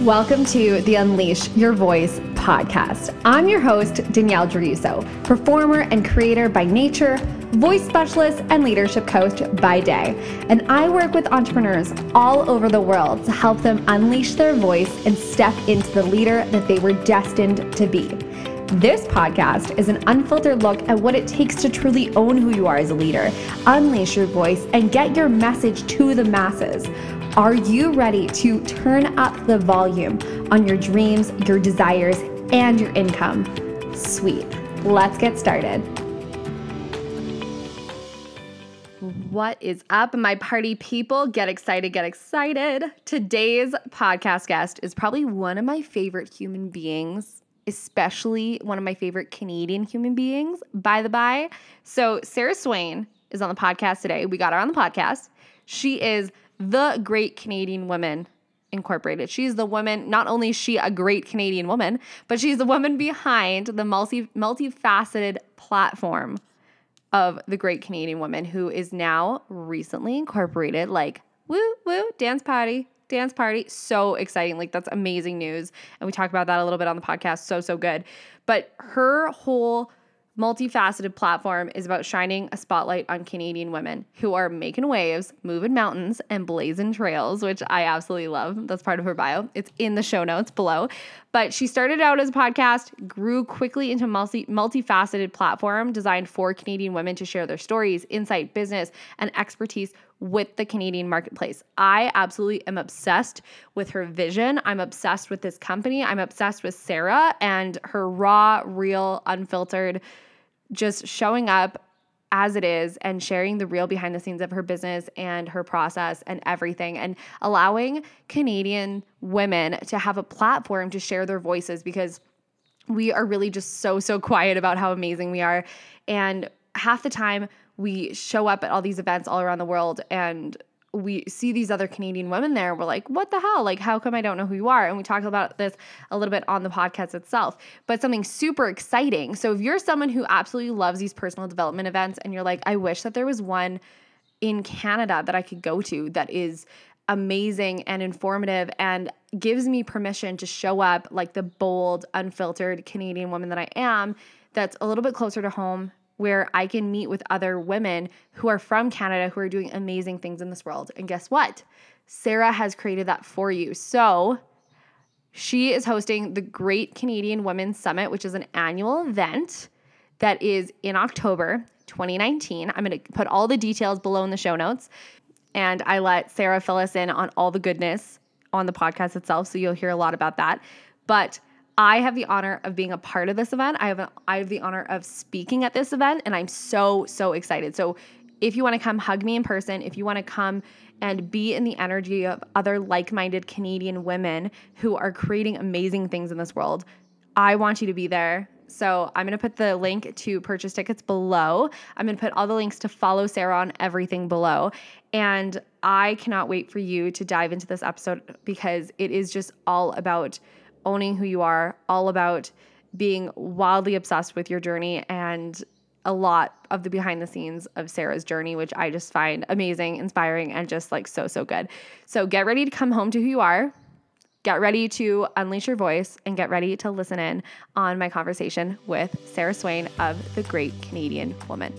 Welcome to the Unleash Your Voice podcast. I'm your host, Danielle Druso, performer and creator by nature, voice specialist, and leadership coach by day. And I work with entrepreneurs all over the world to help them unleash their voice and step into the leader that they were destined to be. This podcast is an unfiltered look at what it takes to truly own who you are as a leader, unleash your voice, and get your message to the masses. Are you ready to turn up the volume on your dreams, your desires, and your income? Sweet. Let's get started. What is up, my party people? Get excited, get excited. Today's podcast guest is probably one of my favorite human beings, especially one of my favorite Canadian human beings, by the by. So, Sarah Swain is on the podcast today. We got her on the podcast. She is the Great Canadian Woman Incorporated. She's the woman, not only is she a great Canadian woman, but she's the woman behind the multi multifaceted platform of the Great Canadian Woman who is now recently incorporated. Like, woo, woo, dance party, dance party. So exciting. Like, that's amazing news. And we talk about that a little bit on the podcast. So, so good. But her whole multifaceted platform is about shining a spotlight on Canadian women who are making waves, moving mountains, and blazing trails, which I absolutely love. That's part of her bio. It's in the show notes below. But she started out as a podcast, grew quickly into multi multifaceted platform designed for Canadian women to share their stories, insight, business, and expertise with the Canadian marketplace. I absolutely am obsessed with her vision. I'm obsessed with this company. I'm obsessed with Sarah and her raw, real, unfiltered just showing up as it is and sharing the real behind the scenes of her business and her process and everything and allowing Canadian women to have a platform to share their voices because we are really just so so quiet about how amazing we are and half the time we show up at all these events all around the world and we see these other Canadian women there. We're like, what the hell? Like, how come I don't know who you are? And we talked about this a little bit on the podcast itself, but something super exciting. So, if you're someone who absolutely loves these personal development events and you're like, I wish that there was one in Canada that I could go to that is amazing and informative and gives me permission to show up like the bold, unfiltered Canadian woman that I am, that's a little bit closer to home, where I can meet with other women who are from Canada who are doing amazing things in this world. And guess what? Sarah has created that for you. So, she is hosting the Great Canadian Women's Summit, which is an annual event that is in October 2019. I'm going to put all the details below in the show notes. And I let Sarah fill us in on all the goodness on the podcast itself. So you'll hear a lot about that. But I have the honor of being a part of this event. I have a, I have the honor of speaking at this event, and I'm so so excited. So, if you want to come hug me in person, if you want to come and be in the energy of other like-minded Canadian women who are creating amazing things in this world, I want you to be there. So I'm going to put the link to purchase tickets below. I'm going to put all the links to follow Sarah on everything below. And I cannot wait for you to dive into this episode because it is just all about owning who you are, all about being wildly obsessed with your journey and a lot of the behind the scenes of Sarah's journey, which I just find amazing, inspiring, and just like so, so good. So get ready to come home to who you are. Get ready to unleash your voice and get ready to listen in on my conversation with Sarah Swain of The Great Canadian Woman.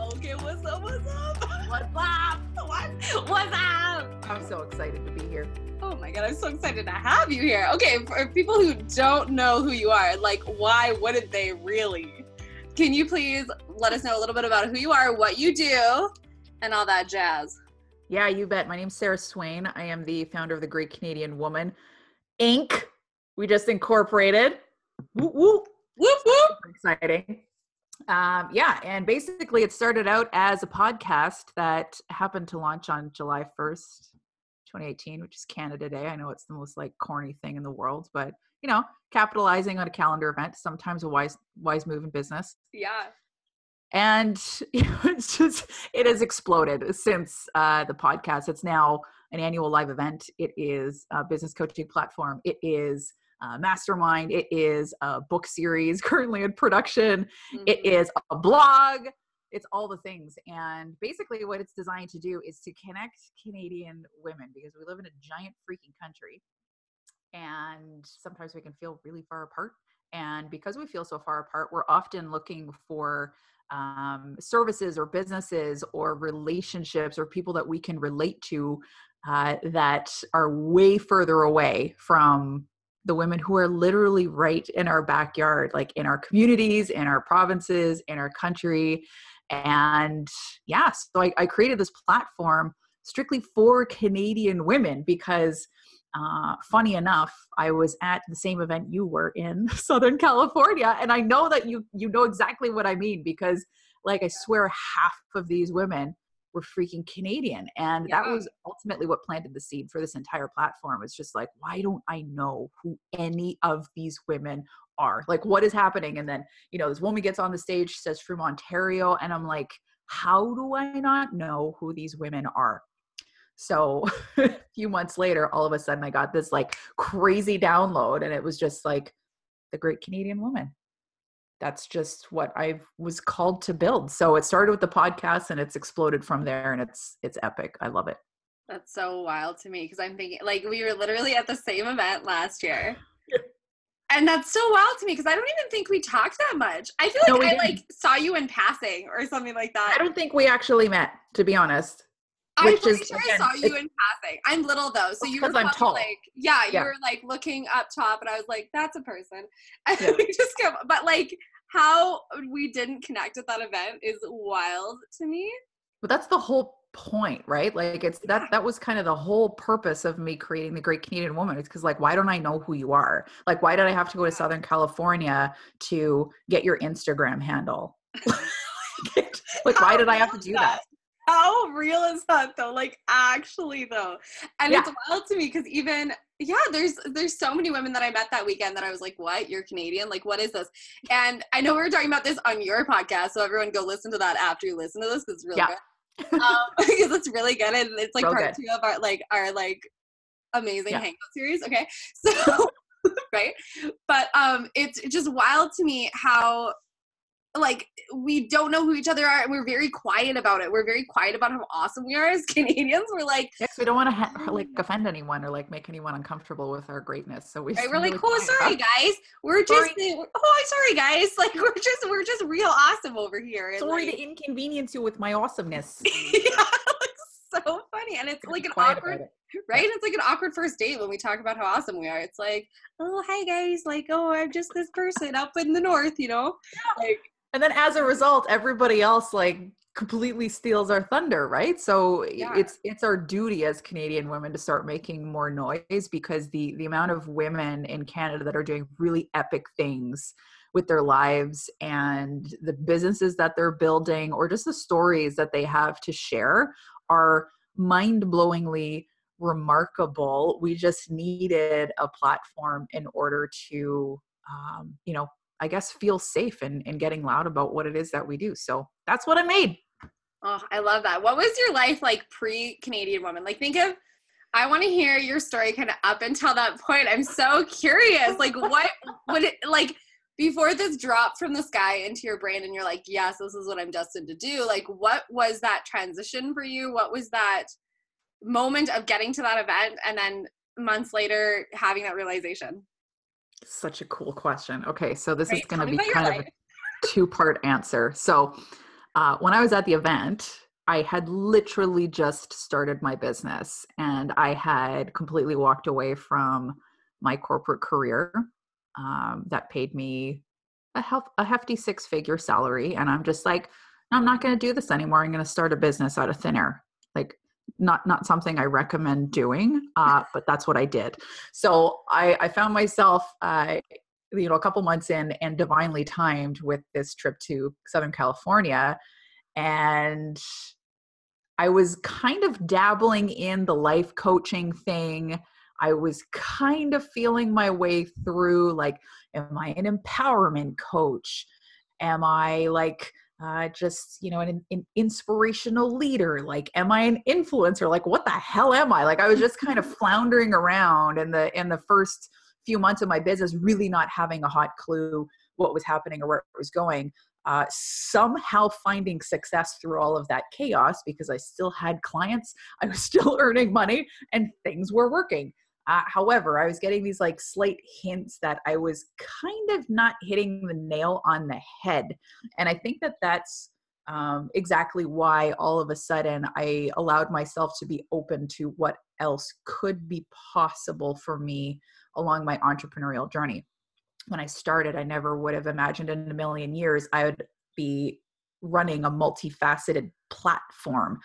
Okay, what's up? What's up? What's up? What? What's up? I'm so excited to be here. Oh my god, I'm so excited to have you here. Okay, for people who don't know who you are, like why wouldn't they really? Can you please let us know a little bit about who you are, what you do, and all that jazz? Yeah, you bet. My name's Sarah Swain. I am the founder of the Great Canadian Woman Inc. We just incorporated. Whoop whoop. Whoop whoop. Exciting. Um, yeah, and basically it started out as a podcast that happened to launch on July 1st, 2018, which is Canada Day. I know it's the most like corny thing in the world, but you know, capitalizing on a calendar event, sometimes a wise wise move in business. Yeah. And you know, it's just it has exploded since uh, the podcast. It's now an annual live event. It is a business coaching platform. It is uh, mastermind. It is a book series currently in production. Mm-hmm. It is a blog. It's all the things. And basically, what it's designed to do is to connect Canadian women because we live in a giant freaking country. And sometimes we can feel really far apart. And because we feel so far apart, we're often looking for um, services or businesses or relationships or people that we can relate to uh, that are way further away from the women who are literally right in our backyard, like in our communities, in our provinces, in our country. And yeah, so I, I created this platform strictly for Canadian women because uh, funny enough, I was at the same event you were in Southern California, and I know that you you know exactly what I mean because, like, I swear half of these women were freaking Canadian, and yeah. that was ultimately what planted the seed for this entire platform. It's just like, why don't I know who any of these women are? Like, what is happening? And then you know, this woman gets on the stage, says from Ontario, and I'm like, how do I not know who these women are? So a few months later, all of a sudden I got this like crazy download and it was just like the great Canadian woman. That's just what I was called to build. So it started with the podcast and it's exploded from there and it's it's epic. I love it. That's so wild to me because I'm thinking like we were literally at the same event last year. And that's so wild to me because I don't even think we talked that much. I feel like no, I didn't. like saw you in passing or something like that. I don't think we actually met, to be honest. I'm pretty sure again, I saw you in passing. I'm little though, so you were I'm tall. like, yeah, you yeah. were like looking up top, and I was like, that's a person. And yeah. we just kept, but like how we didn't connect at that event is wild to me. But that's the whole point, right? Like it's that that was kind of the whole purpose of me creating the Great Canadian Woman. It's because like, why don't I know who you are? Like, why did I have to go to Southern California to get your Instagram handle? like, why did I have to do that? how real is that though? Like actually though. And yeah. it's wild to me because even yeah, there's there's so many women that I met that weekend that I was like, what? You're Canadian? Like what is this? And I know we were talking about this on your podcast, so everyone go listen to that after you listen to this because it's really yeah. good. Um, because it's really good and it's like part good. two of our like our like amazing yeah. hangout series. Okay. So right. But um it's just wild to me how like we don't know who each other are and we're very quiet about it. We're very quiet about how awesome we are as canadians. We're like yes we don't want to ha- like offend anyone or like make anyone uncomfortable with our greatness so we right, we're really like oh, uh, oh sorry guys. We're just sorry. oh sorry guys. Like we're just we're just real awesome over here and, sorry like, to inconvenience you with my awesomeness. Yeah so funny and it's like an awkward right? It's like an awkward first date when we talk about how awesome we are. It's like oh hi guys. Like oh i'm just this person up in the north you know? Yeah. like and then as a result everybody else like completely steals our thunder right so yeah. it's it's our duty as canadian women to start making more noise because the the amount of women in canada that are doing really epic things with their lives and the businesses that they're building or just the stories that they have to share are mind-blowingly remarkable we just needed a platform in order to um, you know I guess feel safe in, in getting loud about what it is that we do. So that's what I made. Oh, I love that. What was your life like pre Canadian woman? Like, think of, I want to hear your story kind of up until that point. I'm so curious. Like, what would it, like, before this dropped from the sky into your brain and you're like, yes, this is what I'm destined to do. Like, what was that transition for you? What was that moment of getting to that event and then months later having that realization? Such a cool question. Okay, so this is going to be kind of a two part answer. So, uh, when I was at the event, I had literally just started my business and I had completely walked away from my corporate career um, that paid me a, hef- a hefty six figure salary. And I'm just like, I'm not going to do this anymore. I'm going to start a business out of thin air. Like, not not something I recommend doing, uh, but that's what I did. So I, I found myself, uh, you know, a couple months in and divinely timed with this trip to Southern California, and I was kind of dabbling in the life coaching thing. I was kind of feeling my way through like, am I an empowerment coach? Am I like uh, just you know an, an, inspirational leader like am i an influencer like what the hell am i like i was just kind of floundering around in the in the first few months of my business really not having a hot clue what was happening or where it was going uh, somehow finding success through all of that chaos because I still had clients, I was still earning money, and things were working. Uh, however, I was getting these like slight hints that I was kind of not hitting the nail on the head. And I think that that's um, exactly why all of a sudden I allowed myself to be open to what else could be possible for me along my entrepreneurial journey. When I started, I never would have imagined in a million years I would be running a multifaceted platform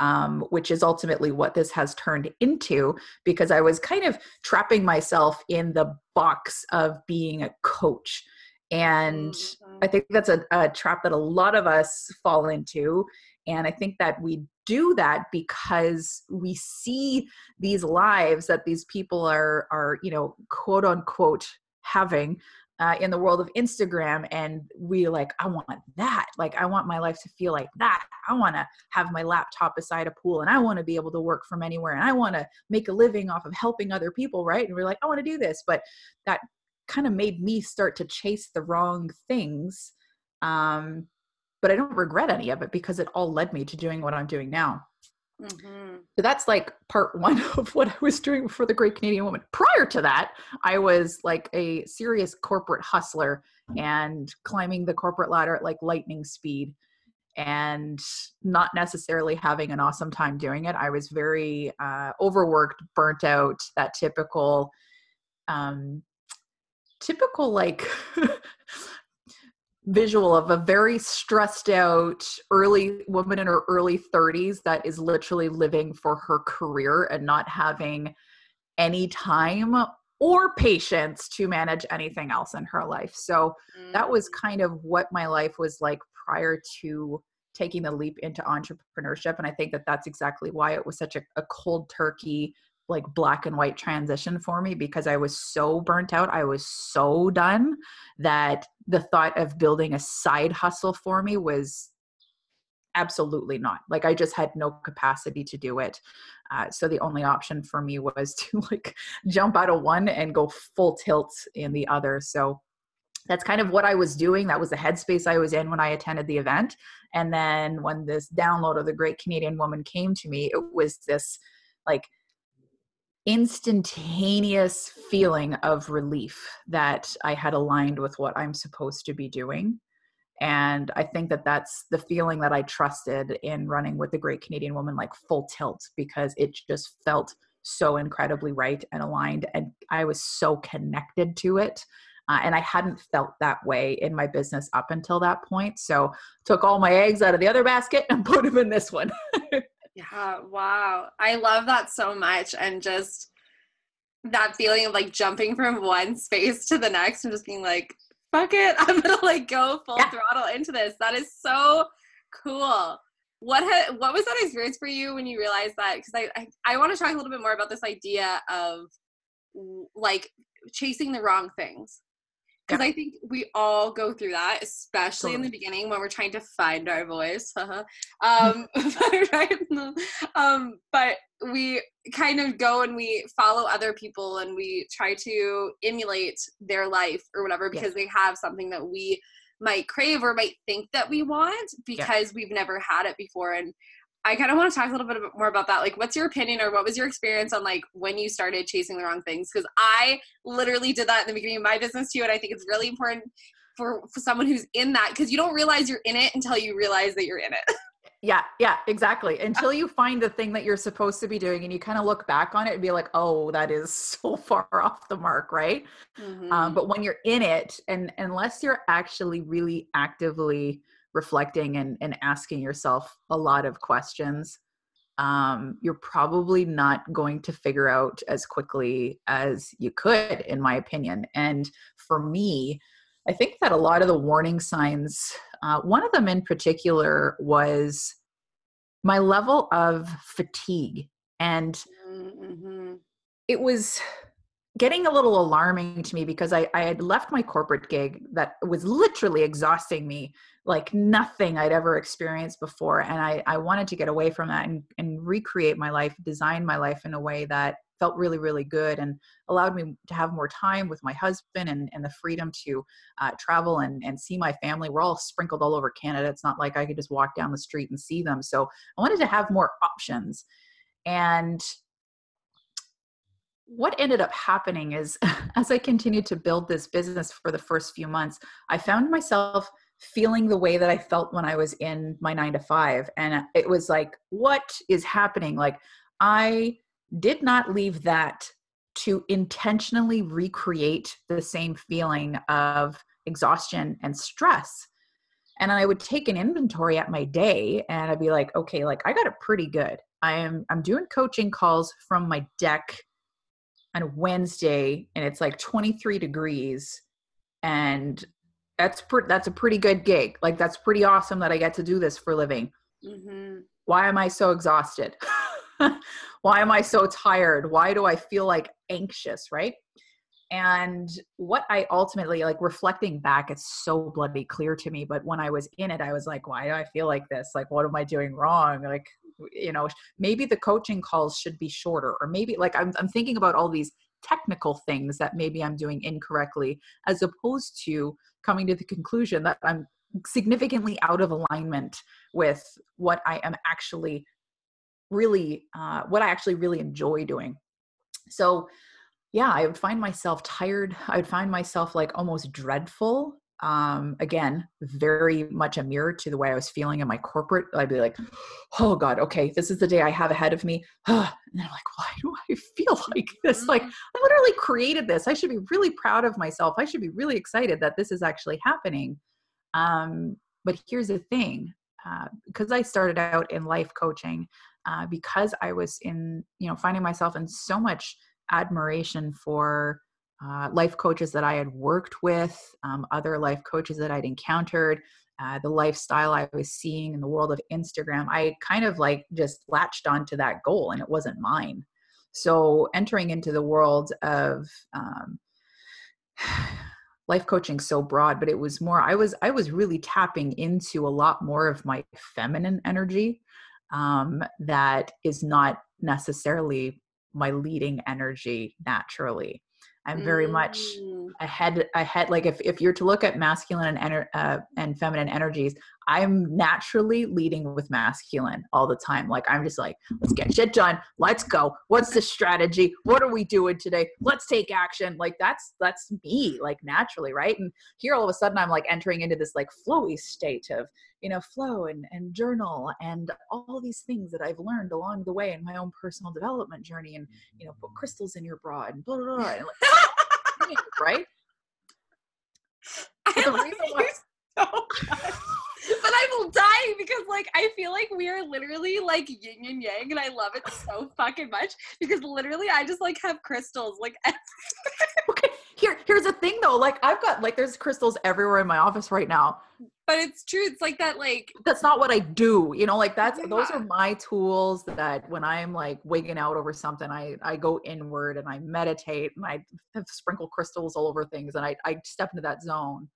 um, which is ultimately what this has turned into because I was kind of trapping myself in the box of being a coach. And mm-hmm. I think that's a, a trap that a lot of us fall into. And I think that we do that because we see these lives that these people are are you know quote unquote having uh, in the world of Instagram, and we like, I want that. Like, I want my life to feel like that. I want to have my laptop beside a pool, and I want to be able to work from anywhere, and I want to make a living off of helping other people, right? And we're like, I want to do this, but that kind of made me start to chase the wrong things. Um, but I don't regret any of it because it all led me to doing what I'm doing now. Mm-hmm. So that's like part one of what I was doing for the Great Canadian Woman. Prior to that, I was like a serious corporate hustler and climbing the corporate ladder at like lightning speed and not necessarily having an awesome time doing it. I was very uh, overworked, burnt out, that typical, um, typical like visual of a very stressed out early woman in her early 30s that is literally living for her career and not having any time or patience to manage anything else in her life. So mm. that was kind of what my life was like prior to taking the leap into entrepreneurship and I think that that's exactly why it was such a, a cold turkey like black and white transition for me because I was so burnt out. I was so done that the thought of building a side hustle for me was absolutely not. Like I just had no capacity to do it. Uh, so the only option for me was to like jump out of one and go full tilt in the other. So that's kind of what I was doing. That was the headspace I was in when I attended the event. And then when this download of the Great Canadian Woman came to me, it was this like instantaneous feeling of relief that I had aligned with what I'm supposed to be doing. And I think that that's the feeling that I trusted in running with the Great Canadian Woman, like full tilt, because it just felt so incredibly right and aligned. And I was so connected to it. Uh, and I hadn't felt that way in my business up until that point. So took all my eggs out of the other basket and put them in this one. Yeah, wow. I love that so much. And just that feeling of like jumping from one space to the next and just being like, fuck it, I'm gonna like go full yeah. throttle into this. That is so cool. What ha- what was that experience for you when you realized that? Because I, I, I want to talk a little bit more about this idea of like chasing the wrong things because I think we all go through that, especially totally. in the beginning when we're trying to find our voice. um, but, right? um, but we kind of go and we follow other people and we try to emulate their life or whatever because yeah. they have something that we might crave or might think that we want because yeah. we've never had it before. And I kind of want to talk a little bit more about that. Like, what's your opinion or what was your experience on like when you started chasing the wrong things? Because I literally did that in the beginning of my business too, and I think it's really important for for someone who's in that because you don't realize you're in it until you realize that you're in it. Yeah, yeah, exactly. Until you find the thing that you're supposed to be doing and you kind of look back on it and be like, oh, that is so far off the mark, right? Mm-hmm. Um, but when you're in it, and unless you're actually really actively reflecting and, and asking yourself a lot of questions um, you're probably not going to figure out as quickly as you could in my opinion and for me i think that a lot of the warning signs uh, one of them in particular was my level of fatigue and mm-hmm. it was getting a little alarming to me because I, I had left my corporate gig that was literally exhausting me like nothing I'd ever experienced before. And I, I wanted to get away from that and, and recreate my life, design my life in a way that felt really, really good and allowed me to have more time with my husband and, and the freedom to uh, travel and, and see my family. We're all sprinkled all over Canada. It's not like I could just walk down the street and see them. So I wanted to have more options. And what ended up happening is as I continued to build this business for the first few months, I found myself feeling the way that I felt when I was in my nine to five. And uh, it was like, what is happening? Like, I did not leave that to intentionally recreate the same feeling of exhaustion and stress. And I would take an inventory at my day and I'd be like, okay, like I got it pretty good. I am I'm doing coaching calls from my deck on Wednesday and it's like 23 degrees and that's pre- that's a pretty good gig. Like that's pretty awesome that I get to do this for living. Mm-hmm. Why am I so exhausted? Why am I so tired? Why do I feel like anxious, right? And what I ultimately like reflecting back, it's so bloody clear to me. But when I was in it, I was like, why do I feel like this? Like, what am I doing wrong? Like, you know, maybe the coaching calls should be shorter, or maybe like I'm, I'm thinking about all these technical things that maybe I'm doing incorrectly, as opposed to coming to the conclusion that I'm significantly out of alignment with what I am actually really, uh, what I actually really enjoy doing. So, yeah, I would find myself tired. I would find myself like almost dreadful um, again, very much a mirror to the way I was feeling in my corporate. I'd be like, oh God, okay, this is the day I have ahead of me. and then I'm like, why do I feel like this? Like, mm-hmm. I literally created this. I should be really proud of myself. I should be really excited that this is actually happening. Um, but here's the thing uh, because I started out in life coaching, uh, because I was in, you know, finding myself in so much admiration for uh, life coaches that I had worked with, um, other life coaches that I'd encountered, uh, the lifestyle I was seeing in the world of Instagram, I kind of like just latched onto that goal and it wasn't mine. So entering into the world of um, life coaching so broad, but it was more, I was, I was really tapping into a lot more of my feminine energy um, that is not necessarily my leading energy naturally. I'm very mm. much ahead ahead like if, if you're to look at masculine and ener- uh, and feminine energies i'm naturally leading with masculine all the time. Like i'm just like let's get shit done. Let's go. What's the strategy? What are we doing today? Let's take action. Like that's that's me like naturally right? And here all of a sudden i'm like entering into this like flowy state of you know flow and and journal and all these things that i've learned along the way in my own personal development journey and you know put crystals in your bra and blah blah blah and like, right? I love you so but I'm dying because like I feel like we are literally like yin and yang, and I love it so fucking much because literally I just like have crystals like. okay, here here's the thing though. Like I've got like there's crystals everywhere in my office right now. But it's true. It's like that. Like that's not what I do. You know, like that's yeah. those are my tools. That when I'm like wigging out over something, I I go inward and I meditate and I sprinkle crystals all over things and I I step into that zone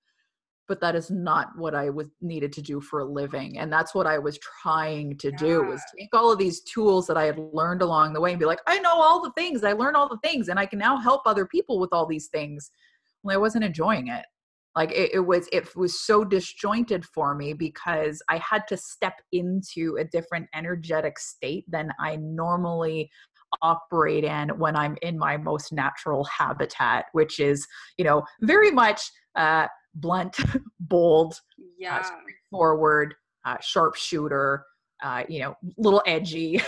but that is not what I was needed to do for a living. And that's what I was trying to yeah. do was take all of these tools that I had learned along the way and be like, I know all the things, I learned all the things, and I can now help other people with all these things. Well, I wasn't enjoying it. Like it, it was it was so disjointed for me because I had to step into a different energetic state than I normally operate in when I'm in my most natural habitat, which is, you know, very much uh blunt, bold, uh, yeah, uh, straightforward, uh, sharpshooter, uh, you know, little edgy,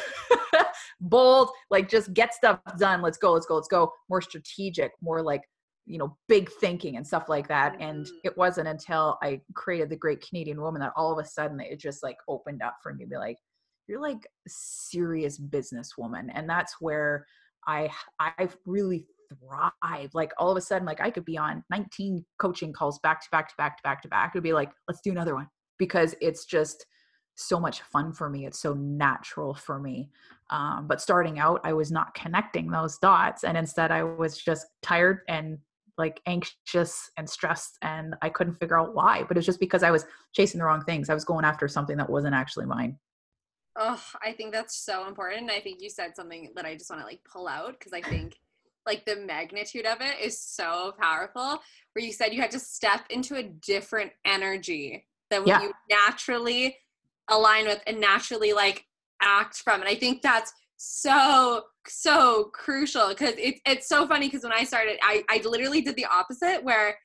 bold, like just get stuff done. Let's go, let's go, let's go. More strategic, more like, you know, big thinking and stuff like that. Mm-hmm. And it wasn't until I created the Great Canadian Woman that all of a sudden it just like opened up for me to be like, you're like a serious businesswoman. And that's where I I've really thrive. Like all of a sudden, like I could be on 19 coaching calls back to back to back to back to back. It'd be like, let's do another one because it's just so much fun for me. It's so natural for me. Um, but starting out, I was not connecting those dots. And instead, I was just tired and like anxious and stressed. And I couldn't figure out why. But it's just because I was chasing the wrong things. I was going after something that wasn't actually mine. Oh, I think that's so important. I think you said something that I just want to like pull out because I think like the magnitude of it is so powerful. Where you said you had to step into a different energy than what Yeah. you naturally align with and naturally like act from. And I think that's so so crucial because it's it's so funny because when I started, I I literally did the opposite where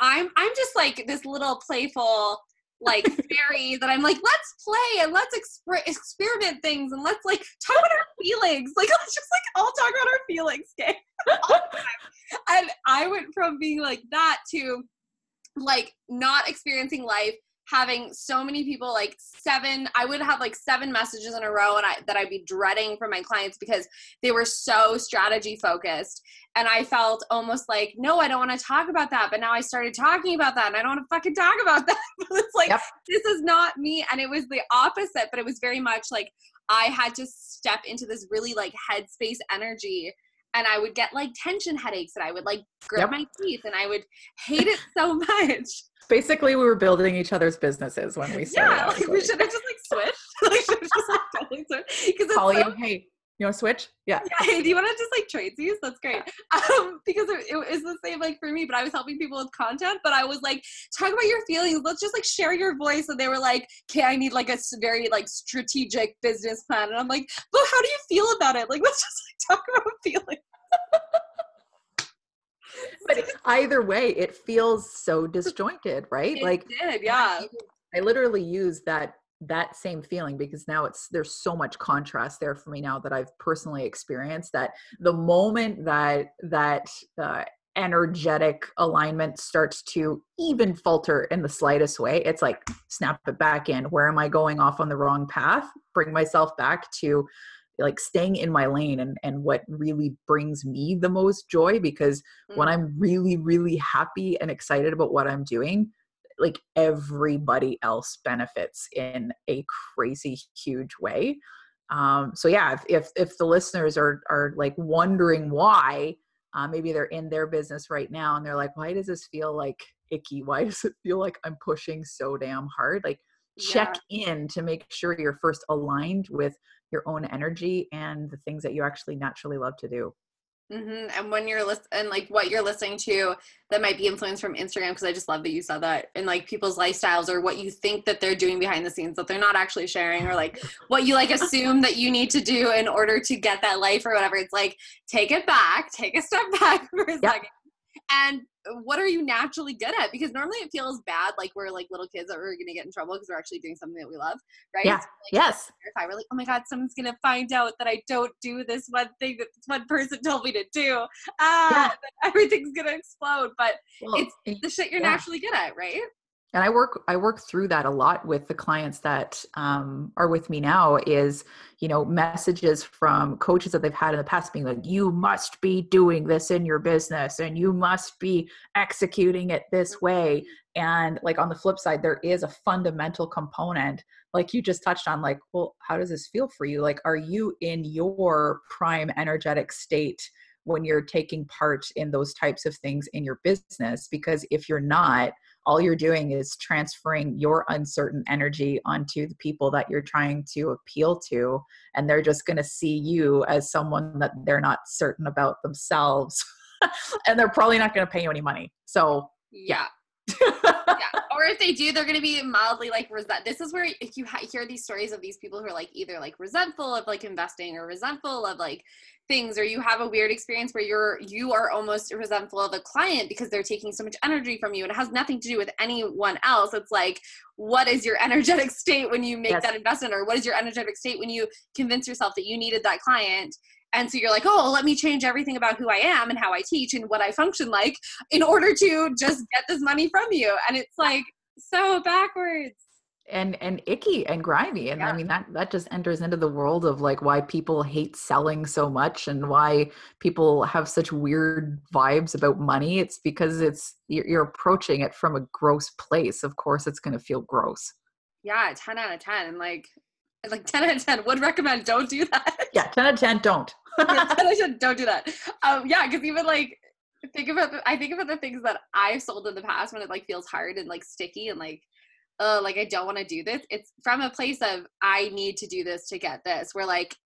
I'm I'm just like this little playful like fairy that I'm like let's play and let's exper- experiment things and let's like talk about our feelings. Like let's just like all talk about our feelings okay? And I went from being like that to like not experiencing life having so many people like seven i would have like seven messages in a row and i that i'd be dreading from my clients because they were so strategy focused. And i felt almost like no i don't want to talk about that. But now i started talking about that and i don't want to fucking talk about that. It's like Yep. this is not me. And it was the opposite but it was very much like i had to step into this really like headspace energy and i would get like tension headaches and i would like grit Yep. my teeth and i would hate it so much Basically, we were building each other's businesses when we started. yeah, like we should have just like switched. like should have just like totally switched. Because call so, you. Hey, you want to switch? Yeah. yeah, hey, do you want to just like trade these? That's great. Um, because it, it was the same like for me, but I was helping people with content, but I was like, talk about your feelings. Let's just like share your voice. And they were like, okay, I need like a very like strategic business plan. And I'm like, but how do you feel about it? Like, let's just like talk about feelings. But either way, it feels so disjointed, right? It like did, yeah. I literally use that that same feeling because now it's there's so much contrast there for me now that I've personally experienced that the moment that that uh, energetic alignment starts to even falter in the slightest way it's like snap it back in where am i going off on the wrong path bring myself back to like staying in my lane and and what really brings me the most joy because when Mm. i'm really really happy and excited about what i'm doing like everybody else benefits in a crazy huge way. Um so yeah if if, if the listeners are are like wondering why uh, maybe they're in their business right now and they're like why does this feel like icky? Why does it feel like i'm pushing so damn hard? Like check in to make sure you're first aligned with your own energy and the things that you actually naturally love to do hmm And when you're list and like what you're listening to that might be influenced from Instagram, because I just love that you saw that, and like people's lifestyles or what you think that they're doing behind the scenes that they're not actually sharing, or like what you like assume that you need to do in order to get that life or whatever. It's like take it back, take a step back for a Yep. second, and what are you naturally good at? Because normally it feels bad, like we're like little kids that we're gonna get in trouble because we're actually doing something that we love, right? Yeah. So, like, yes if I were like, oh my God, someone's gonna find out that I don't do this one thing that this one person told me to do. Ah, then everything's gonna explode. But well, it's the shit you're Yeah. naturally good at, right? And i work i work through that a lot with the clients that um, are with me now is you know messages from coaches that they've had in the past being like you must be doing this in your business and you must be executing it this way. And like on the flip side there is a fundamental component like you just touched on like well how does this feel for you? Like are you in your prime energetic state when you're taking part in those types of things in your business? Because if you're not all you're doing is transferring your uncertain energy onto the people that you're trying to appeal to and they're just going to see you as someone that they're not certain about themselves and they're probably not going to pay you any money so Yeah. Yeah. Or if they do, they're going to be mildly like resent. This is where if you ha- hear these stories of these people who are like either like resentful of like investing or resentful of like things, or you have a weird experience where you're you are almost resentful of a client because they're taking so much energy from you, and it has nothing to do with anyone else. It's like, what is your energetic state when you make Yes. that investment, or what is your energetic state when you convince yourself that you needed that client? And so you're like, oh, let me change everything about who I am and how I teach and what I function like in order to just get this money from you. And it's like so backwards. and and icky and grimy and i mean that that just enters into the world of like why people hate selling so much and why people have such weird vibes about money it's because it's you're, you're approaching it from a gross place of course it's going to feel gross Yeah, 10 out of 10. And like, like 10 out of 10 would recommend don't do that Yeah, 10 out of 10, don't. Yeah, 10 out of 10, don't do that um yeah because even like think about the, i think about the things that i've sold in the past when it like feels hard and like sticky and like uh like i don't want to do this it's from a place of i need to do this to get this where like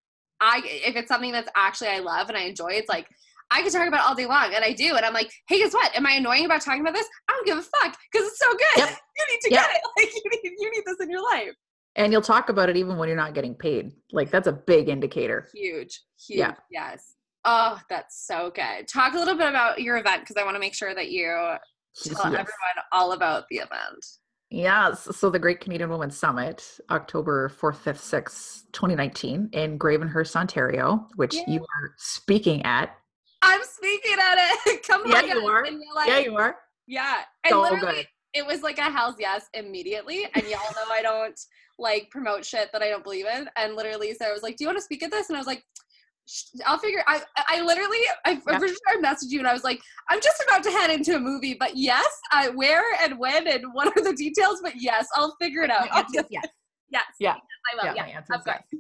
i if it's something that's actually i love and i enjoy it's like I can talk about it all day long, and I do. And I'm like, hey, guess what? Am I annoying about talking about this? I don't give a fuck because it's so good. Yep. you need to Yep. get it. Like you need, you need this in your life. And you'll talk about it even when you're not getting paid. Like that's a big indicator. Huge, huge. Yeah. Yes. Oh, that's so good. Talk a little bit about your event because I want to make sure that you tell Yes. everyone all about the event. Yes. So the Great Canadian Women's Summit, October 4th, 5th, 6th, 2019 in Gravenhurst, Ontario, which Yay. you are speaking at. I'm speaking at it. Come Yeah, on, you are. Yeah, you are. Yeah. And So literally, good. It was like a hell's yes immediately. And y'all know I don't like promote shit that I don't believe in. And literally, Sarah was like, "Do you want to speak at this?" And I was like. I'll figure. I I literally I, Yeah. I'm pretty sure I messaged you and I was like, I'm just about to head into a movie, but yes, I where and when and what are the details? But yes, I'll figure it out. Answer yes. yes, Yeah. I will. Yeah, Yeah, my answer is of course. yes.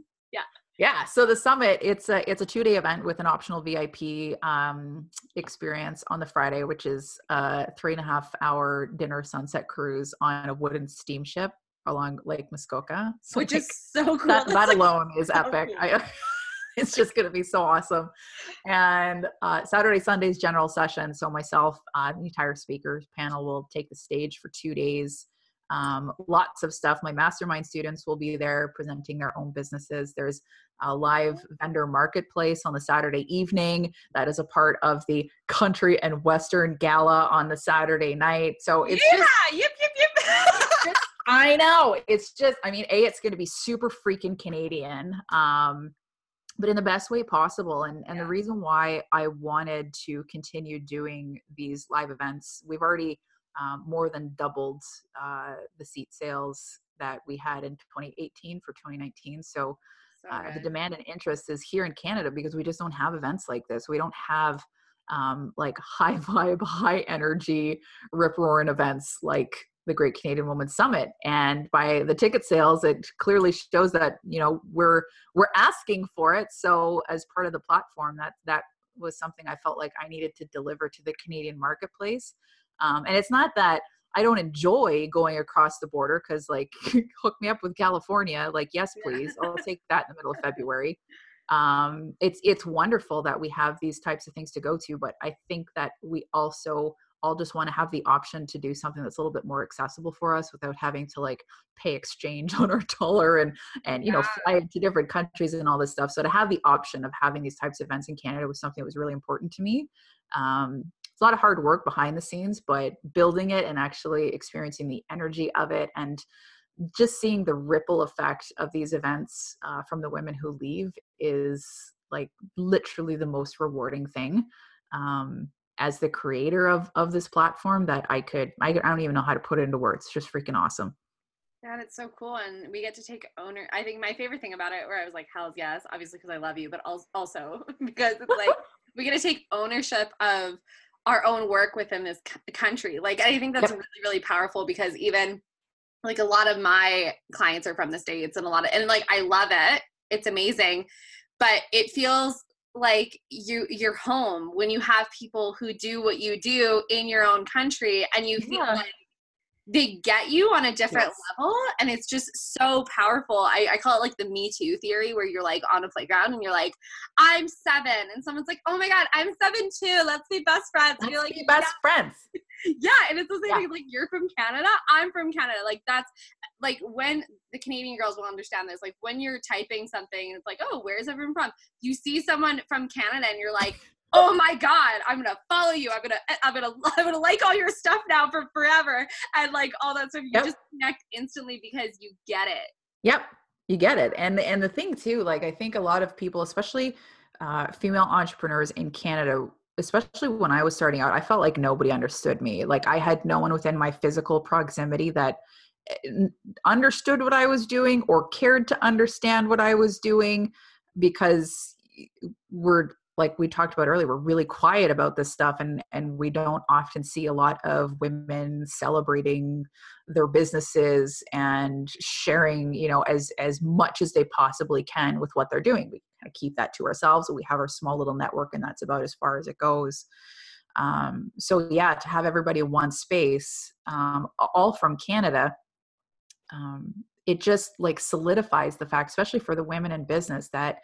Yeah, so the summit it's a it's a two day event with an optional VIP um, experience on the Friday, which is a three and a half hour dinner sunset cruise on a wooden steamship along Lake Muskoka. So which like, is so cool. that, that alone is so epic. cool. I, it's just going to be so awesome. And uh, Saturday, Sunday's general session. So myself, uh, the entire speakers panel will take the stage for two days. Um, lots of stuff. My mastermind students will be there presenting their own businesses. There's a live vendor marketplace on the Saturday evening that is a part of the country and western gala on the Saturday night. So it's yeah, just yep, yep, yep. I know. It's just, I mean, A, it's going to be super freaking Canadian, um, but in the best way possible. And, and Yeah. the reason why I wanted to continue doing these live events, we've already um, more than doubled uh, the seat sales that we had in 2018 for 2019. So So uh, the demand and interest is here in Canada because we just don't have events like this. We don't have um, like high vibe, high energy, rip roaring events like the Great Canadian Women's Summit. And by the ticket sales, it clearly shows that you know we're we're asking for it. So as part of the platform, that that was something I felt like I needed to deliver to the Canadian marketplace. Um, and it's not that I don't enjoy going across the border because, like, hook me up with California. Like, yes, please. I'll take that in the middle of February. Um, it's it's wonderful that we have these types of things to go to, but I think that we also all just want to have the option to do something that's a little bit more accessible for us without having to like pay exchange on our dollar and and you know Yeah. fly to different countries and all this stuff. So to have the option of having these types of events in Canada was something that was really important to me. Um, a lot of hard work behind the scenes, but building it and actually experiencing the energy of it and just seeing the ripple effect of these events uh, from the women who leave is like literally the most rewarding thing. Um, as the creator of of this platform, that I could I, I don't even know how to put it into words. It's just freaking awesome. Yeah, and it's so cool, and we get to take owner. I think my favorite thing about it, where I was like, "Hell's yes," obviously because I love you, but also because it's like we get to take ownership of our own work within this country. Like, I think that's Yep. really, really powerful because even like a lot of my clients are from the states, and a lot of and like I love it. It's amazing, but it feels like you you're home when you have people who do what you do in your own country and you feel Yeah. like they get you on a different Yes. level and it's just so powerful I, I call it like the me too theory where you're like on a playground and you're like i'm seven and someone's like oh my god i'm seven too let's be best friends and you're like be best friends. yeah and it's the same Yeah. thing like you're from canada i'm from canada like that's like when the canadian girls will understand this like when you're typing something and it's like oh where's everyone from you see someone from canada and you're like oh my god i'm gonna follow you i'm gonna i'm gonna i'm gonna like all your stuff now for forever and like all that stuff you Yep. just connect instantly because you get it Yep, you get it. And and the thing too, like I think a lot of people, especially uh, female entrepreneurs in Canada, especially when I was starting out, I felt like nobody understood me. Like I had no one within my physical proximity that eh, understood what I was doing or cared to understand what I was doing because we're like we talked about earlier we're really quiet about this stuff and and we don't often see a lot of women celebrating their businesses and sharing you know as as much as they possibly can with what they're doing. We kind of keep that to ourselves we have our small little network and that's about as far as it goes. Um, so yeah to have everybody in one space um, all from canada um, it just like solidifies the fact especially for the women in business that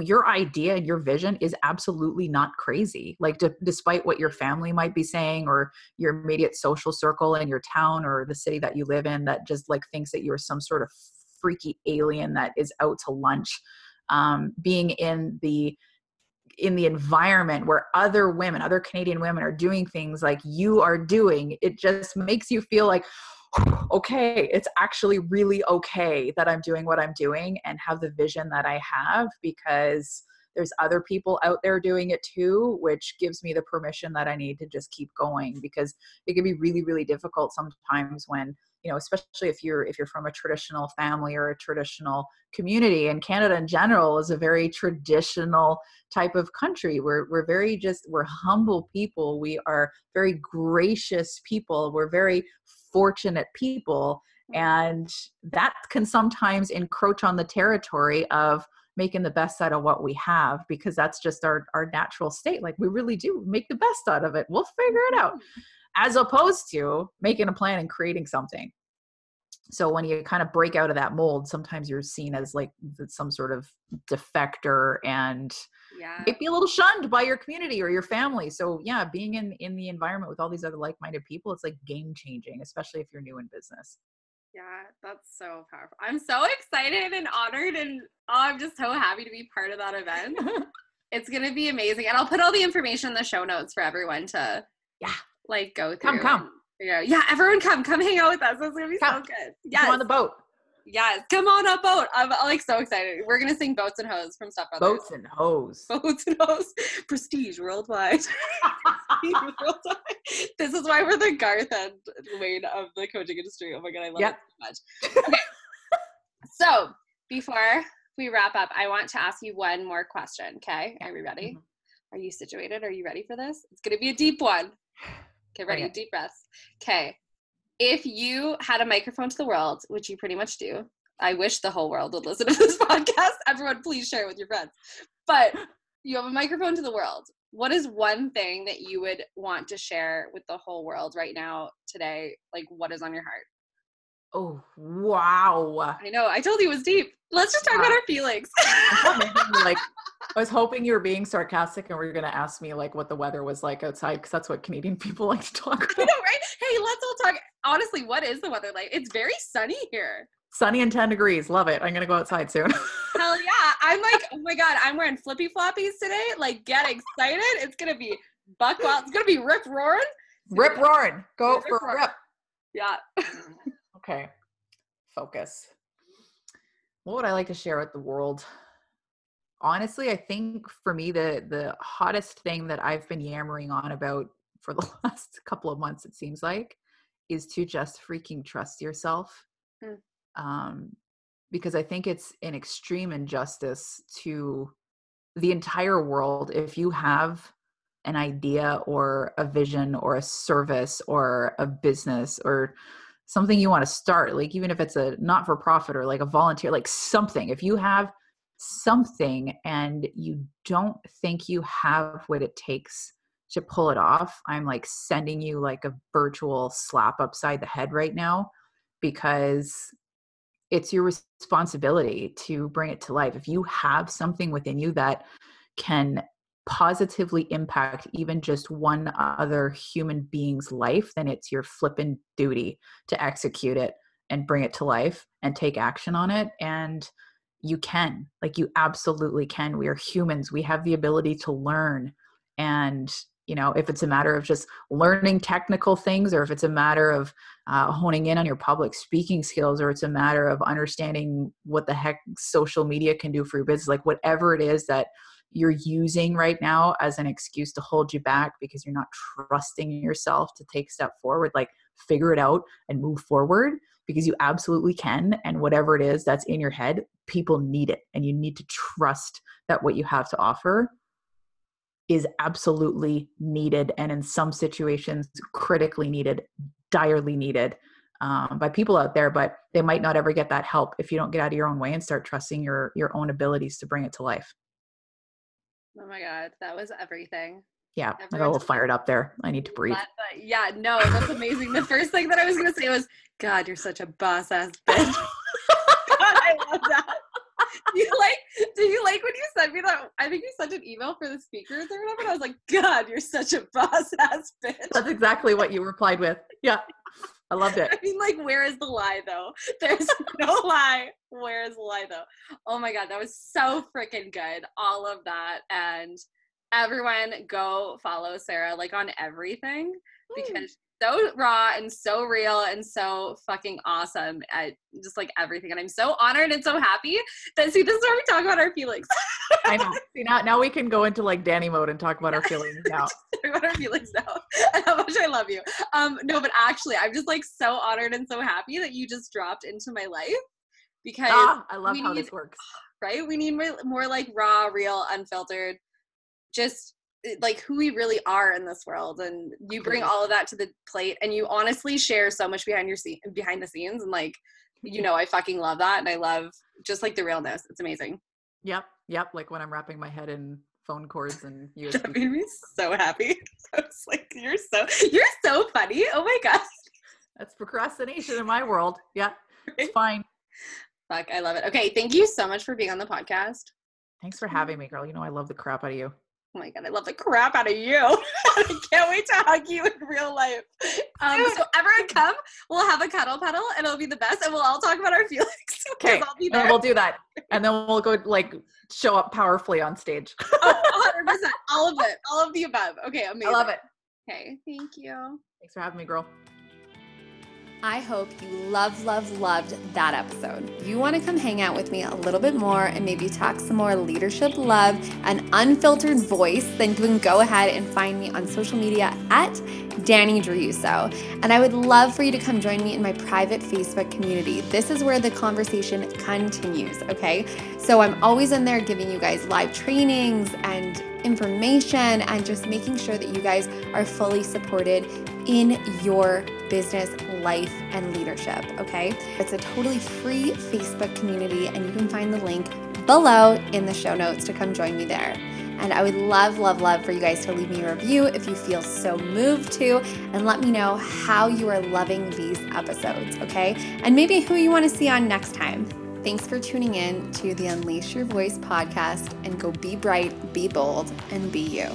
your idea and your vision is absolutely not crazy. Like d- despite what your family might be saying or your immediate social circle in your town or the city that you live in that just like thinks that you're some sort of freaky alien that is out to lunch um, being in the in the environment where other women other canadian women are doing things like you are doing it just makes you feel like okay, it's actually really okay that I'm doing what I'm doing and have the vision that I have because there's other people out there doing it too which gives me the permission that i need to just keep going because it can be really really difficult sometimes when you know especially if you're if you're from a traditional family or a traditional community and canada in general is a very traditional type of country. We're we're very just we're humble people. We are very gracious people. We're very fortunate people and that can sometimes encroach on the territory of making the best out of what we have because that's just our our natural state. Like we really do make the best out of it. We'll figure it out. Mm-hmm. as opposed to making a plan and creating something. So when you kind of break out of that mold sometimes you're seen as like some sort of defector and yeah. might be a little shunned by your community or your family so yeah being in in the environment with all these other like-minded people it's like game changing especially if you're new in business yeah that's so powerful i'm so excited and honored and oh, i'm just so happy to be part of that event it's gonna be amazing and i'll put all the information in the show notes for everyone to yeah like go through come come yeah, yeah, everyone come, come hang out with us. It's gonna be come. so good. Yeah, on the boat. Yes, come on a boat. I'm, like so excited. We're gonna sing "Boats and Hoes" from Step Brothers. Boats and Hoes. Boats and Hoes. Prestige worldwide. this is why we're the Garth and Wayne of the coaching industry. Oh my god, I love yep. it so much. Okay, so before we wrap up, I want to ask you one more question. Okay, are we ready? Mm-hmm. Are you situated? Are you ready for this? It's gonna be a deep one. Okay, ready? Okay. Deep breaths. Okay. If you had a microphone to the world, which you pretty much do, I wish the whole world would listen to this podcast. Everyone, please share it with your friends. But you have a microphone to the world. What is one thing that you would want to share with the whole world right now, today? Like, what is on your heart? Oh, wow. I know. I told you it was deep. Let's just talk wow. about our feelings. like I was hoping you were being sarcastic and we were going to ask me like what the weather was like outside because that's what Canadian people like to talk about. I know, right? Hey, let's all talk. Honestly, what is the weather like? It's very sunny here. Sunny and 10 degrees. Love it. I'm going to go outside soon. Hell yeah. I'm like, oh my God, I'm wearing flippy floppies today. Like, get excited. It's going to be buck wild. It's going to be rip roaring. Rip roaring. Go rip, for rip. Yeah. okay. Focus. What would I like to share with the world? honestly, I think for me, the the hottest thing that I've been yammering on about for the last couple of months, it seems like, is to just freaking trust yourself. Mm. Um, because I think it's an extreme injustice to the entire world if you have an idea or a vision or a service or a business or something you want to start like even if it's a not for profit or like a volunteer like something if you have something and you don't think you have what it takes to pull it off, I'm like sending you like a virtual slap upside the head right now because it's your responsibility to bring it to life. If you have something within you that can positively impact even just one other human being's life, then it's your flippin' duty to execute it and bring it to life and take action on it. And you can like you absolutely can we are humans we have the ability to learn and you know if it's a matter of just learning technical things or if it's a matter of uh, honing in on your public speaking skills or it's a matter of understanding what the heck social media can do for your business like whatever it is that you're using right now as an excuse to hold you back because you're not trusting yourself to take a step forward like figure it out and move forward because you absolutely can and whatever it is that's in your head people need it and you need to trust that what you have to offer is absolutely needed and in some situations critically needed direly needed um, by people out there but they might not ever get that help if you don't get out of your own way and start trusting your your own abilities to bring it to life. Oh my god that was everything. Yeah i got a little fired up there. I need to breathe. Yeah no that's amazing. The first thing that i was going to say was god you're such a boss ass bitch. God, I love that. You like? Do you like when you sent me that? I think you sent an email for the speakers or whatever. And I was like, God, you're such a boss ass bitch. That's exactly what you replied with. Yeah. I loved it. I mean, like, where is the lie though? There's no lie. Where is the lie though? Oh my god, that was so freaking good. All of that. And everyone go follow Sarah like on everything hmm. because so raw and so real and so fucking awesome at just like everything. And I'm so honored and so happy that see this is where we talk about our feelings. I know. See now now we can go into like Danny mode and talk about our feelings now. talk about our feelings now. And how much I love you. Um no, but actually I'm just like so honored and so happy that you just dropped into my life because ah, I love how need, this works. Right? We need more, more like raw, real, unfiltered, just Eh, like who we really are in this world and you bring all of that to the plate and you honestly share so much behind your scene behind the scenes and like you know i fucking love that and i love just like the realness it's amazing. Yep yep like when i'm wrapping my head in phone cords and USB. that made me so happy. I was like you're so you're so funny oh my god. That's procrastination in my world yeah it's fine. Fuck i love it. Okay thank you so much for being on the podcast. Thanks for having me girl you know i love the crap out of you Oh my god, I love the crap out of you. I can't wait to hug you in real life. Um, so everyone come, we'll have a cuddle pedal and it'll be the best and we'll all talk about our feelings. Okay, and we'll do that. And then we'll go like show up powerfully on stage. oh, 100%. All of it. All of the above. Okay, amazing. I love it. Okay, thank you. Thanks for having me, girl. I hope you love, love, loved that episode. You want to come hang out with me a little bit more and maybe talk some more leadership, love, and unfiltered voice, then you can go ahead and find me on social media at Danny Driuso. And I would love for you to come join me in my private Facebook community. This is where the conversation continues, okay? So I'm always in there giving you guys live trainings and information and just making sure that you guys are fully supported in your business, life, and leadership. Okay. It's a totally free Facebook community, and you can find the link below in the show notes to come join me there. And I would love, love, love for you guys to leave me a review if you feel so moved to, and let me know how you are loving these episodes, okay? And maybe who you want to see on next time. Thanks for tuning in to the Unleash Your Voice podcast and go be bright, be bold, and be you.